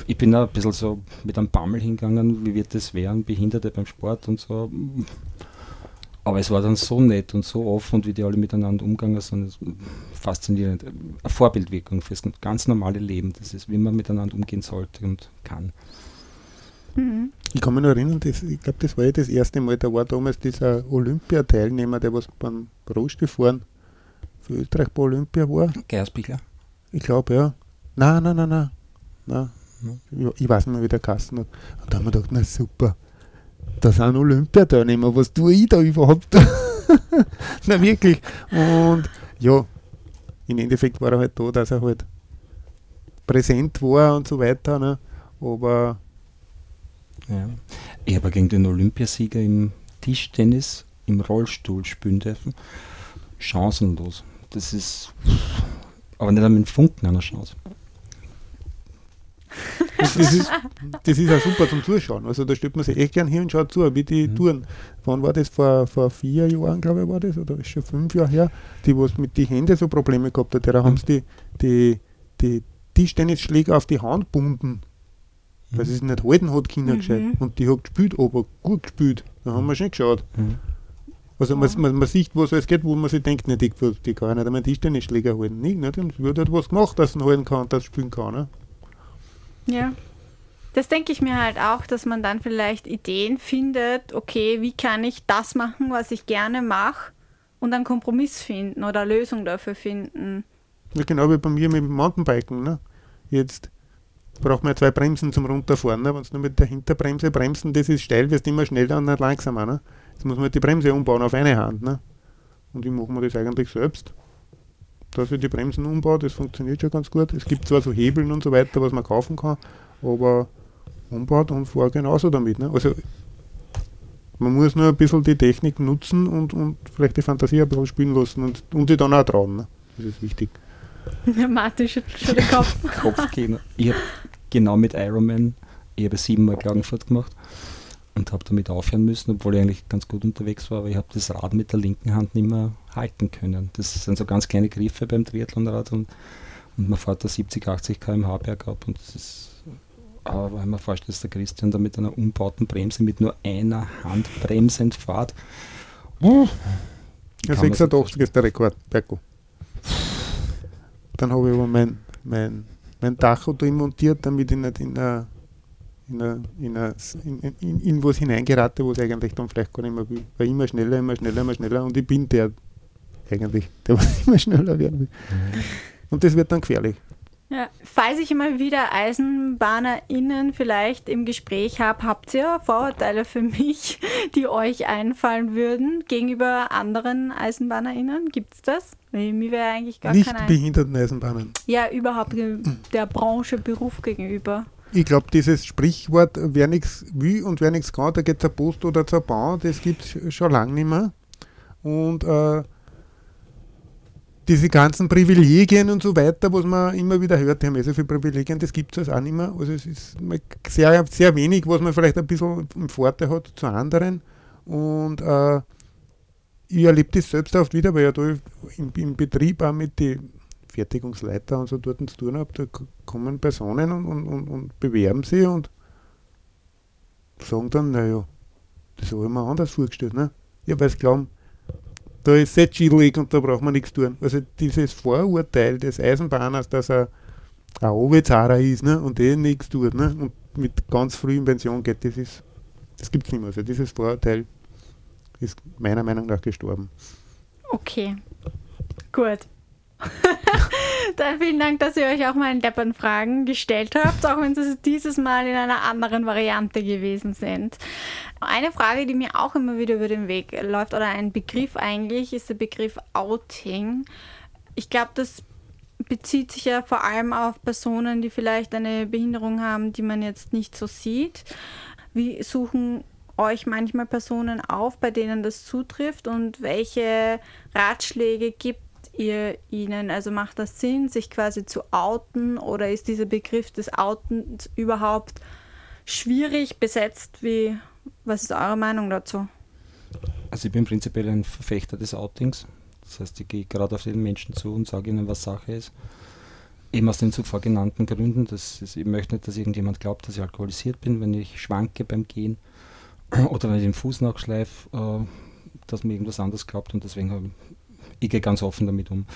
ich bin da ein bisschen so mit einem Bammel hingegangen, wie wird das werden, Behinderte beim Sport und so. Aber es war dann so nett und so offen, wie die alle miteinander umgegangen sind. faszinierend. Eine Vorbildwirkung fürs ganz normale Leben. Das ist, wie man miteinander umgehen sollte und kann. Mhm. Ich kann mich noch erinnern, das, ich glaube, das war ja das erste Mal, da war damals dieser Olympiateilnehmer, der was beim Rollstuhlfahren für Österreich bei Olympia war. Geierspiegler? Ich glaube, ja. Nein, nein, nein, nein. nein. Ich, ich weiß nicht mehr, wie der Kasten hat. Und da haben wir gedacht, na super da sind Olympiateilnehmer, was tue ich da überhaupt? Na wirklich. Und ja, im Endeffekt war er halt da, dass er halt präsent war und so weiter. Ne? Aber ja. Ich habe gegen den Olympiasieger im Tischtennis im Rollstuhl spielen dürfen. Chancenlos. Das ist aber nicht einmal ein Funken einer Chance. Das, das, ist, das ist auch super zum Zuschauen. Also da stellt man sich echt gern hin und schaut zu, wie die mhm. touren. Wann war das? Vor, vor vier Jahren, glaube ich, war das, oder ist schon fünf Jahre her, die was mit den Händen so Probleme gehabt hat, da mhm. haben sie die, die, die Tischtennisschläger auf die Hand gebunden. Mhm. Weil sie es nicht halten hat, Kinder mhm. gescheit. Und die hat gespielt, aber gut gespielt. Da haben wir schon geschaut. Mhm. Also man, man, man, sieht, was alles geht, wo man sich denkt, nicht, die, die kann ja nicht einmal Tischtennisschläger halten. Nicht, nicht? Und wird halt was gemacht, dass man halten kann und das spielen kann. Ne? Ja. Das denke ich mir halt auch, dass man dann vielleicht Ideen findet, okay, wie kann ich das machen, was ich gerne mache und einen Kompromiss finden oder eine Lösung dafür finden. Ja, genau wie bei mir mit dem Mountainbiken. Ne? Jetzt braucht man ja zwei Bremsen zum Runterfahren. Ne? Wenn es nur mit der Hinterbremse bremsen, das ist steil, wirst du immer schneller und nicht langsamer. Ne? Jetzt muss man die Bremse umbauen auf eine Hand. Ne? Und ich mache mir das eigentlich selbst dass ich die Bremsen umbaue, das funktioniert schon ganz gut. Es gibt zwar so Hebeln und so weiter, was man kaufen kann, aber umbaut und fahre genauso damit. Ne? Also man muss nur ein bisschen die Technik nutzen und, und vielleicht die Fantasie ein bisschen spielen lassen und, und die dann auch trauen. Ne? Das ist wichtig. Ja, Martin schüttelt schon den Kopf. Kopfkino. Ich habe genau mit Ironman, ich habe siebenmal Klagenfurt gemacht und habe damit aufhören müssen, obwohl ich eigentlich ganz gut unterwegs war, aber ich habe das Rad mit der linken Hand nicht mehr halten können. Das sind so ganz kleine Griffe beim Triathlonrad und, und man fährt da 70, 80 km/h bergab und das ist aber wenn man vorstellt, dass der Christian da mit einer umbauten Bremse mit nur einer Hand bremsend fährt. Uh, ja, 86 ist der Rekord, Berko. Dann habe ich aber mein, mein, mein Tacho drin montiert, damit ich nicht in der in, eine, in, eine, in, in, in, was hineingerate, wo es eigentlich dann vielleicht gar nicht mehr will. Weil immer schneller, immer schneller, immer schneller und ich bin der eigentlich, der was immer schneller werden will. Und das wird dann gefährlich. Ja, falls ich immer wieder EisenbahnerInnen vielleicht im Gespräch habe, habt ihr Vorurteile für mich, die euch einfallen würden gegenüber anderen EisenbahnerInnen? Gibt es das? Mir wäre eigentlich gar Nicht behinderten Eisenbahnen. Ja, überhaupt der Branche, Beruf gegenüber. Ich glaube, dieses Sprichwort, wer nichts will und wer nichts kann, der geht zur Post oder zur Bahn, das gibt es schon lange nicht mehr. Und äh, diese ganzen Privilegien und so weiter, was man immer wieder hört, die haben ja so viele Privilegien, das gibt es also auch nicht mehr. Also es ist sehr, sehr wenig, was man vielleicht ein bisschen im Vorteil hat zu anderen. Und äh, ich erlebe das selbst oft wieder, weil ja da im, im Betrieb auch mit den Fertigungsleiter und so dort zu tun habe, da kommen Personen und, und, und, und bewerben sie und sagen dann, naja, das habe ich mir anders vorgestellt. Ne? Ja, weil sie glauben, da ist sehr chillig und da braucht man nichts tun. Also dieses Vorurteil des Eisenbahners, dass er ein Ovezara ist ne? und eh nichts tut ne? und mit ganz früh in Pension geht, das ist, das gibt es nicht mehr. Also dieses Vorurteil ist meiner Meinung nach gestorben. Okay, gut. Dann vielen Dank, dass ihr euch auch meine Deppern-Fragen gestellt habt, auch wenn sie dieses Mal in einer anderen Variante gewesen sind. Eine Frage, die mir auch immer wieder über den Weg läuft, oder ein Begriff eigentlich, ist der Begriff Outing. Ich glaube, das bezieht sich ja vor allem auf Personen, die vielleicht eine Behinderung haben, die man jetzt nicht so sieht. Wie suchen euch manchmal Personen auf, bei denen das zutrifft und welche Ratschläge gibt ihr ihnen? Also macht das Sinn, sich quasi zu outen oder ist dieser Begriff des Outens überhaupt schwierig besetzt? Wie, was ist eure Meinung dazu? Also ich bin prinzipiell ein Verfechter des Outings. Das heißt, ich gehe gerade auf den Menschen zu und sage ihnen, was Sache ist. Eben aus den zuvor genannten Gründen. Das ist, ich möchte nicht, dass irgendjemand glaubt, dass ich alkoholisiert bin, wenn ich schwanke beim Gehen oder wenn ich den Fuß nachschleife, äh, dass mir irgendwas anderes glaubt und deswegen ich gehe ganz offen damit um.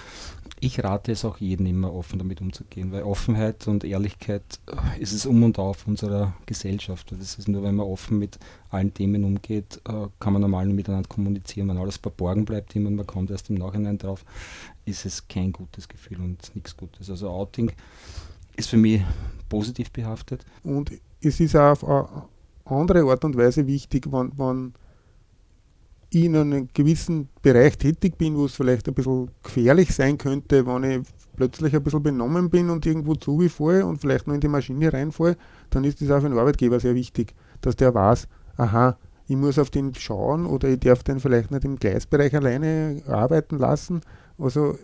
Ich rate es auch jedem immer, offen damit umzugehen, weil Offenheit und Ehrlichkeit äh, ist es um und auf unserer Gesellschaft. Das ist nur, wenn man offen mit allen Themen umgeht, äh, kann man normal miteinander kommunizieren. Wenn alles verborgen bleibt, immer man kommt erst im Nachhinein drauf, ist es kein gutes Gefühl und nichts Gutes. Also Outing ist für mich positiv behaftet. Und es ist auch auf eine andere Art und Weise wichtig, wenn, wenn in einem gewissen Bereich tätig bin, wo es vielleicht ein bisschen gefährlich sein könnte, wenn ich plötzlich ein bisschen benommen bin und irgendwo zugefalle und vielleicht nur in die Maschine reinfalle, dann ist das auch für den Arbeitgeber sehr wichtig, dass der weiß, aha, ich muss auf den schauen oder ich darf den vielleicht nicht im Gleisbereich alleine arbeiten lassen. Also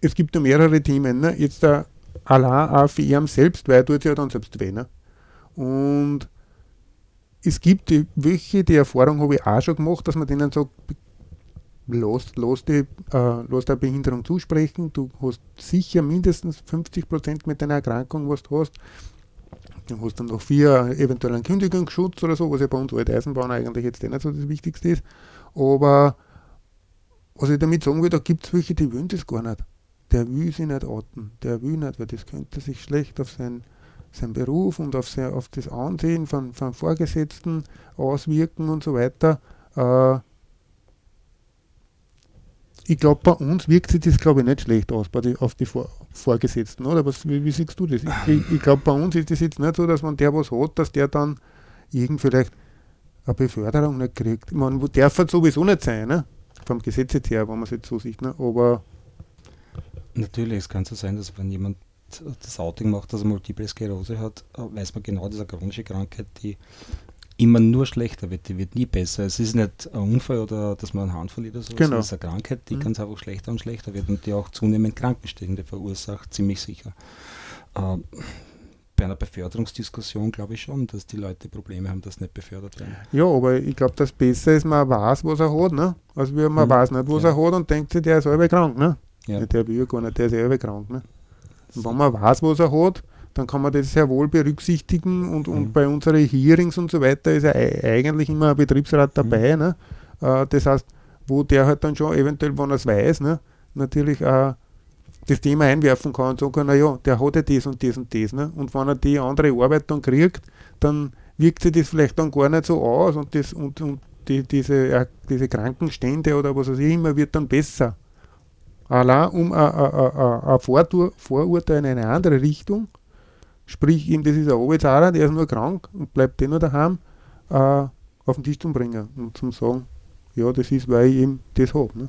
es gibt ja mehrere Themen. Ne? Jetzt der allein auch für ihn selbst, weil er tut ja dann selbst weh. Ne? Und es gibt welche, die Erfahrung habe ich auch schon gemacht, dass man denen sagt, lass, lass, die, äh, lass der Behinderung zusprechen, du hast sicher mindestens 50% mit deiner Erkrankung, was du hast. Du hast dann noch vier eventuell einen Kündigungsschutz oder so, was ja bei uns als Eisenbahn eigentlich jetzt eh nicht so das Wichtigste ist. Aber was ich damit sagen will, da gibt es welche, die wollen das gar nicht. Der will sich nicht outen, der will nicht, weil das könnte sich schlecht auf sein sein Beruf und auf, sein, auf das Ansehen von, von Vorgesetzten auswirken und so weiter. Äh, ich glaube, bei uns wirkt sich das, glaube ich, nicht schlecht aus die, auf die Vor Vorgesetzten, oder? Was, wie, wie siehst du das? Ich, ich glaube, bei uns ist das jetzt nicht so, dass man der was hat, dass der dann irgend vielleicht eine Beförderung nicht kriegt. Ich meine, darf es sowieso nicht sein, ne? vom Gesetz her, wenn man es jetzt so sieht. Ne? Aber Natürlich, es kann so sein, dass wenn jemand das Outing macht, dass er Multiple Sklerose hat, weiß man genau, das ist eine chronische Krankheit, die immer nur schlechter wird, die wird nie besser. Es ist nicht ein Unfall oder dass man eine Hand verliert oder so, genau. es ist eine Krankheit, die mhm. ganz einfach schlechter und schlechter wird und die auch zunehmend Krankenstände verursacht, ziemlich sicher. Äh, bei einer Beförderungsdiskussion glaube ich schon, dass die Leute Probleme haben, dass nicht befördert werden. Ja, aber ich glaube, das Besser ist, man weiß, was er hat. Ne? Also man mhm. weiß nicht, was ja. er hat und denkt sich, der ist selber krank. Ne? Ja. Der will gar nicht, der ist selber krank. Ne? Wenn man weiß, was er hat, dann kann man das sehr wohl berücksichtigen und, und mhm. bei unseren Hearings und so weiter ist ja eigentlich immer ein Betriebsrat dabei. Mhm. Ne? Äh, das heißt, wo der halt dann schon eventuell, wenn er es weiß, ne, natürlich auch das Thema einwerfen kann und sagen kann, naja, der hat ja das und das und das. Ne? Und wenn er die andere Arbeit dann kriegt, dann wirkt sich das vielleicht dann gar nicht so aus und, das, und, und die, diese, äh, diese Krankenstände oder was weiß ich immer wird dann besser allein um ein Vorurteil in eine andere Richtung, sprich ihm, das ist ein Arbeitsarer, der ist nur krank und bleibt den nur daheim, äh, auf den Tisch zu bringen und zum sagen, ja, das ist, weil ich eben das habe. Ne?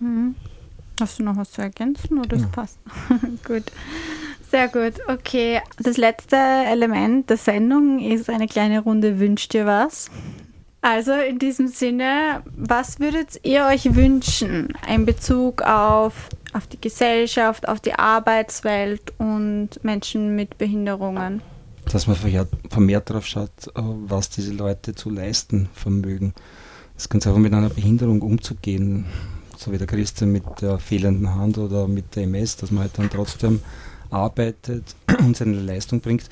Mhm. Hast du noch was zu ergänzen oder das ja. passt? gut. Sehr gut. Okay. Das letzte Element der Sendung ist eine kleine Runde Wünscht dir was? Also in diesem Sinne, was würdet ihr euch wünschen in Bezug auf, auf die Gesellschaft, auf die Arbeitswelt und Menschen mit Behinderungen? Dass man vermehrt darauf schaut, äh, was diese Leute zu leisten vermögen. Es ganz einfach mit einer Behinderung umzugehen. so wie der Christian mit der fehlenden Hand oder mit der MS, dass man halt dann trotzdem arbeitet und seine Leistung bringt,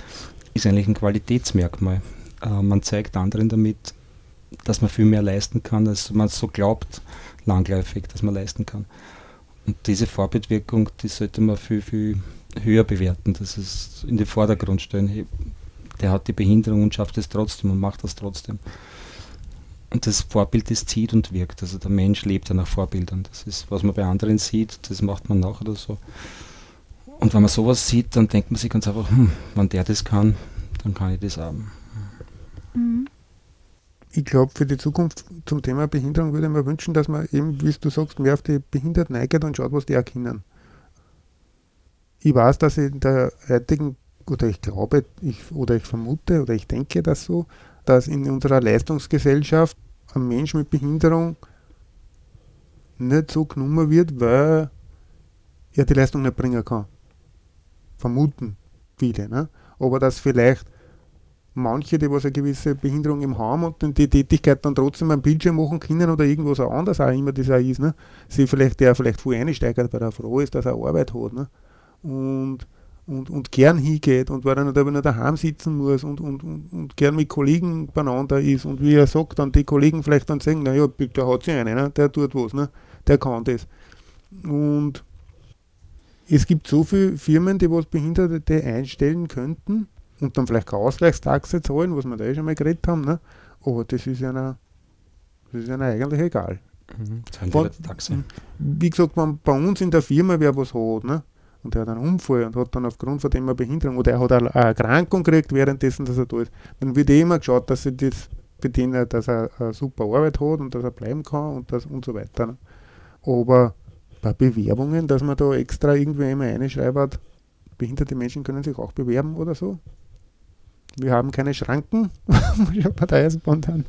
ist eigentlich ein Qualitätsmerkmal. Äh, man zeigt anderen damit, dass man viel mehr leisten kann, als man so glaubt, langläufig, dass man leisten kann. Und diese Vorbildwirkung, die sollte man viel, viel höher bewerten, dass es in den Vordergrund stellen. Der hat die Behinderung und schafft es trotzdem und macht das trotzdem. Und das Vorbild, das zieht und wirkt. Also der Mensch lebt ja nach Vorbildern. Das ist, was man bei anderen sieht, das macht man nach oder so. Und wenn man sowas sieht, dann denkt man sich ganz einfach, hm, wenn der das kann, dann kann ich das auch. Mhm. Ich glaube, für die Zukunft zum Thema Behinderung würde ich mir wünschen, dass man eben, wie du sagst, mehr auf die Behinderten eingeht und schaut, was die auch können. Ich weiß, dass in der heutigen, oder ich glaube, ich, oder ich vermute, oder ich denke das so, dass in unserer Leistungsgesellschaft ein Mensch mit Behinderung nicht so genommen wird, weil er die Leistung nicht bringen kann. Vermuten viele. Ne? Aber dass vielleicht manche, die was eine gewisse Behinderung im haben und die Tätigkeit dann trotzdem am Bildschirm machen können oder irgendwas auch anders auch immer das auch ist, ne? sie vielleicht, der vielleicht voll einsteigert, weil er froh ist, dass er Arbeit hat. Ne? Und, und, und gern hingeht und weil er nicht, nicht daheim sitzen muss und, und, und, und gern mit Kollegen beieinander ist und wie er sagt, dann die Kollegen vielleicht dann sagen, naja, der hat sich einen, ne? der tut was, ne? der kann das. Und es gibt so viele Firmen, die was Behinderte einstellen könnten, und dann vielleicht keine Ausgleichstaxe zahlen, was wir da eh schon mal geredet haben. Ne? Aber das ist ja das ist ja eigentlich egal. Mhm. Taxe. Wie gesagt, wenn bei uns in der Firma wer was hat, ne? und der hat einen Unfall und hat dann aufgrund von dem eine Behinderung oder er hat eine Erkrankung gekriegt währenddessen, dass er da ist, dann wird eh immer geschaut, dass er das bedient, dass er eine super Arbeit hat und dass er bleiben kann und, das und so weiter. Ne? Aber bei Bewerbungen, dass man da extra irgendwie immer reinschreibt, behinderte Menschen können sich auch bewerben oder so, wir haben keine Schranken, Partei spontan.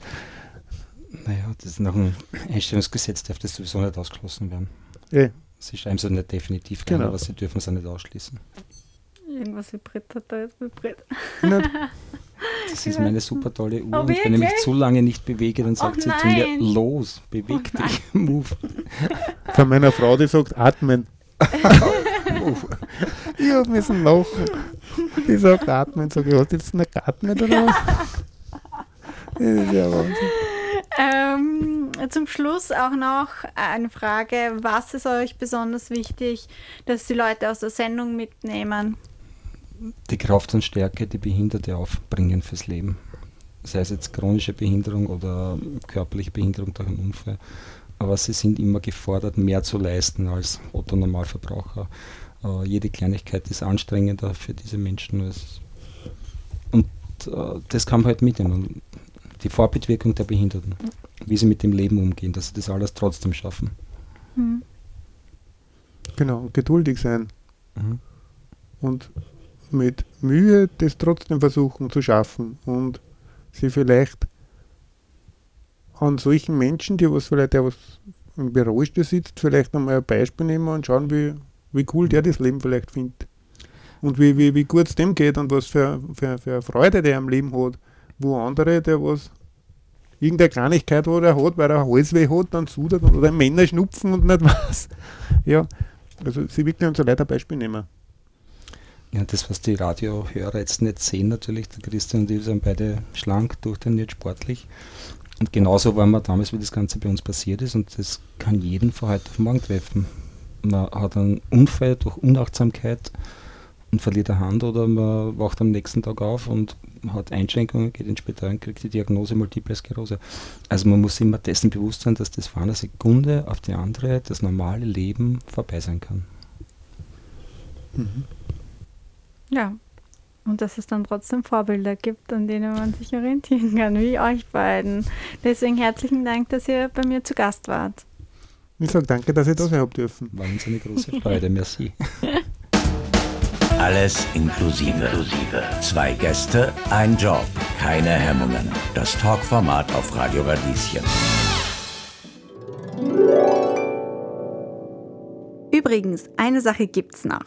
Naja, das ist nach dem Einstellungsgesetz darf das sowieso nicht ausgeschlossen werden. Eh. Sie schreiben es nicht definitiv gerne, genau. aber sie dürfen es auch nicht ausschließen. Irgendwas vibriert hat da jetzt vibriert. Das ist meine super tolle Uhr. Oh, und wenn ich mich zu lange nicht bewege, dann sagt oh, sie zu mir, los, beweg oh, dich, move. Von meiner Frau, die sagt, atmen. ich habe müssen lachen. Die atmen, sag ich, hast du jetzt nicht geatmet oder was? Das ist ja Wahnsinn. Ähm, zum Schluss auch noch eine Frage, was ist euch besonders wichtig, dass die Leute aus der Sendung mitnehmen? Die Kraft und Stärke, die Behinderte aufbringen fürs Leben. Sei es jetzt chronische Behinderung oder körperliche Behinderung durch einen Unfall. Aber sie sind immer gefordert, mehr zu leisten als Otto Normalverbraucher. Äh, jede Kleinigkeit ist anstrengender für diese Menschen. Als und äh, das kam halt mit ihnen. Die Vorbildwirkung der Behinderten, wie sie mit dem Leben umgehen, dass sie das alles trotzdem schaffen. Mhm. Genau, geduldig sein. Mhm. Und mit Mühe das trotzdem versuchen zu schaffen und sie vielleicht an solchen Menschen, die was vielleicht der was im Büro sitzt, vielleicht einmal ein Beispiel nehmen und schauen, wie, wie cool der das Leben vielleicht findet. Und wie, wie, wie gut es dem geht und was für, für, für Freude der am Leben hat. Wo andere, der was irgendeine Kleinigkeit, wo er hat, weil er Halsweh hat, dann sudert oder Männer schnupfen und nicht was. Ja, also sie wirklich uns so Leute ein Beispiel nehmen. Ja, das, was die Radiohörer jetzt nicht sehen, natürlich, der Christian und ich sind beide schlank, durchtrainiert, sportlich. Und genauso waren wir damals, wie das Ganze bei uns passiert ist, und das kann jeden von heute auf morgen treffen man hat einen Unfall durch Unachtsamkeit und verliert eine Hand oder man wacht am nächsten Tag auf und hat Einschränkungen, geht ins Spital und kriegt die Diagnose Multiple Sklerose. Also man muss immer dessen bewusst sein, dass das von einer Sekunde auf die andere das normale Leben vorbei sein kann. Mhm. Ja, und dass es dann trotzdem Vorbilder gibt, an denen man sich orientieren kann, wie euch beiden. Deswegen herzlichen Dank, dass ihr bei mir zu Gast wart. Ich sage danke, dass ich da sein habe dürfen. War uns eine große Freude. Merci. Alles inklusive. inklusive. Zwei Gäste, ein Job, keine Hemmungen. Das Talkformat auf Radio Radieschen. Übrigens, eine Sache gibt's noch.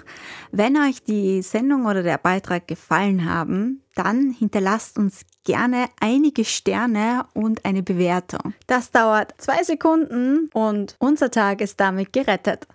Wenn euch die Sendung oder der Beitrag gefallen haben, dann hinterlasst uns gerne einige Sterne und eine Bewertung. Das dauert zwei Sekunden und unser Tag ist damit gerettet.